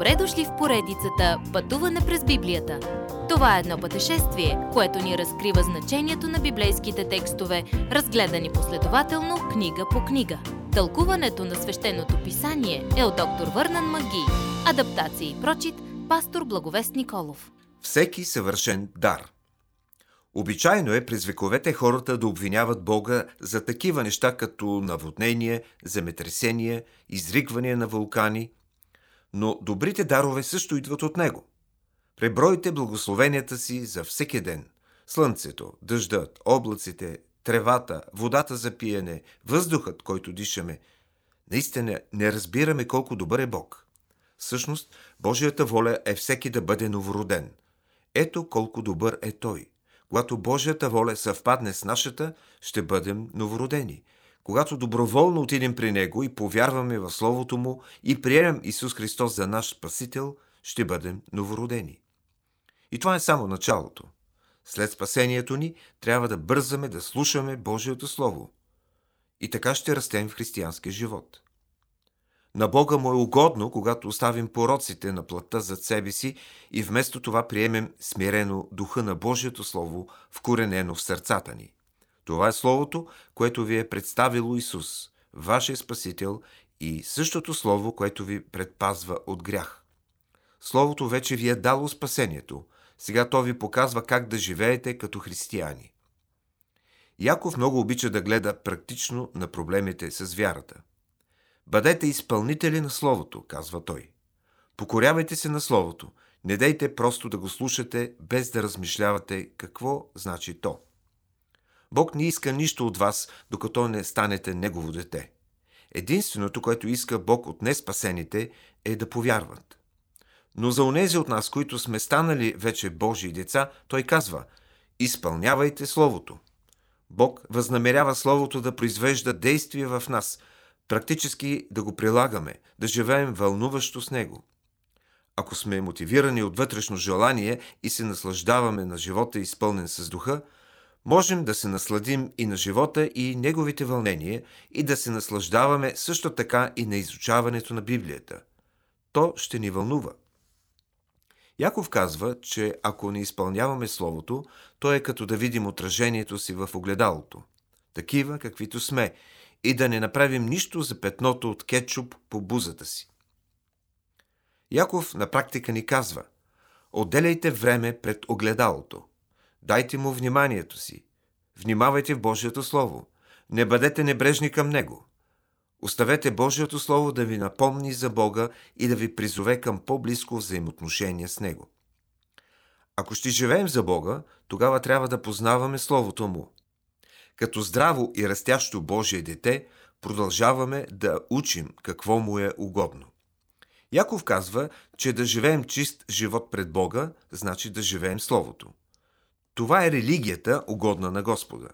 Добре дошли в поредицата Пътуване през Библията. Това е едно пътешествие, което ни разкрива значението на библейските текстове, разгледани последователно книга по книга. Тълкуването на свещеното писание е от доктор Върнан Маги. Адаптация и прочит, пастор Благовест Николов. Всеки съвършен дар. Обичайно е през вековете хората да обвиняват Бога за такива неща като наводнение, земетресение, изригване на вулкани – но добрите дарове също идват от Него. Пребройте благословенията си за всеки ден. Слънцето, дъждът, облаците, тревата, водата за пиене, въздухът, който дишаме. Наистина не разбираме колко добър е Бог. Всъщност, Божията воля е всеки да бъде новороден. Ето колко добър е Той. Когато Божията воля съвпадне с нашата, ще бъдем новородени – когато доброволно отидем при Него и повярваме в Словото Му и приемем Исус Христос за наш Спасител, ще бъдем новородени. И това е само началото. След спасението ни трябва да бързаме да слушаме Божието Слово. И така ще растем в християнския живот. На Бога му е угодно, когато оставим пороците на плътта зад себе си и вместо това приемем смирено духа на Божието Слово, вкоренено в сърцата ни – това е Словото, което ви е представило Исус, вашия Спасител и същото Слово, което ви предпазва от грях. Словото вече ви е дало спасението. Сега то ви показва как да живеете като християни. Яков много обича да гледа практично на проблемите с вярата. Бъдете изпълнители на Словото, казва той. Покорявайте се на Словото. Не дейте просто да го слушате, без да размишлявате какво значи то. Бог не иска нищо от вас, докато не станете Негово дете. Единственото, което иска Бог от неспасените, е да повярват. Но за онези от нас, които сме станали вече Божии деца, Той казва – изпълнявайте Словото. Бог възнамерява Словото да произвежда действие в нас, практически да го прилагаме, да живеем вълнуващо с Него. Ако сме мотивирани от вътрешно желание и се наслаждаваме на живота изпълнен с духа, можем да се насладим и на живота и неговите вълнения и да се наслаждаваме също така и на изучаването на Библията. То ще ни вълнува. Яков казва, че ако не изпълняваме Словото, то е като да видим отражението си в огледалото. Такива, каквито сме, и да не направим нищо за петното от кетчуп по бузата си. Яков на практика ни казва – отделяйте време пред огледалото – Дайте му вниманието си. Внимавайте в Божието Слово. Не бъдете небрежни към Него. Оставете Божието Слово да ви напомни за Бога и да ви призове към по-близко взаимоотношение с Него. Ако ще живеем за Бога, тогава трябва да познаваме Словото Му. Като здраво и растящо Божие дете, продължаваме да учим какво му е угодно. Яков казва, че да живеем чист живот пред Бога, значи да живеем Словото. Това е религията, угодна на Господа.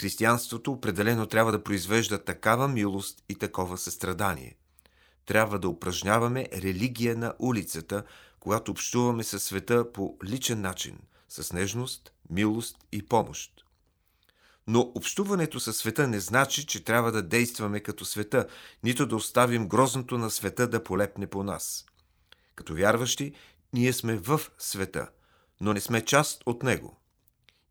Християнството определено трябва да произвежда такава милост и такова състрадание. Трябва да упражняваме религия на улицата, когато общуваме със света по личен начин, с нежност, милост и помощ. Но общуването със света не значи, че трябва да действаме като света, нито да оставим грозното на света да полепне по нас. Като вярващи, ние сме в света – но не сме част от него.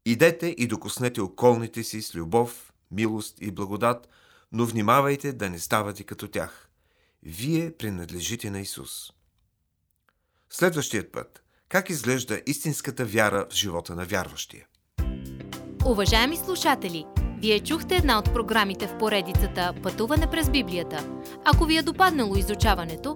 Идете и докоснете околните си с любов, милост и благодат, но внимавайте да не ставате като тях. Вие принадлежите на Исус. Следващият път. Как изглежда истинската вяра в живота на вярващия? Уважаеми слушатели! Вие чухте една от програмите в поредицата Пътуване през Библията. Ако ви е допаднало изучаването,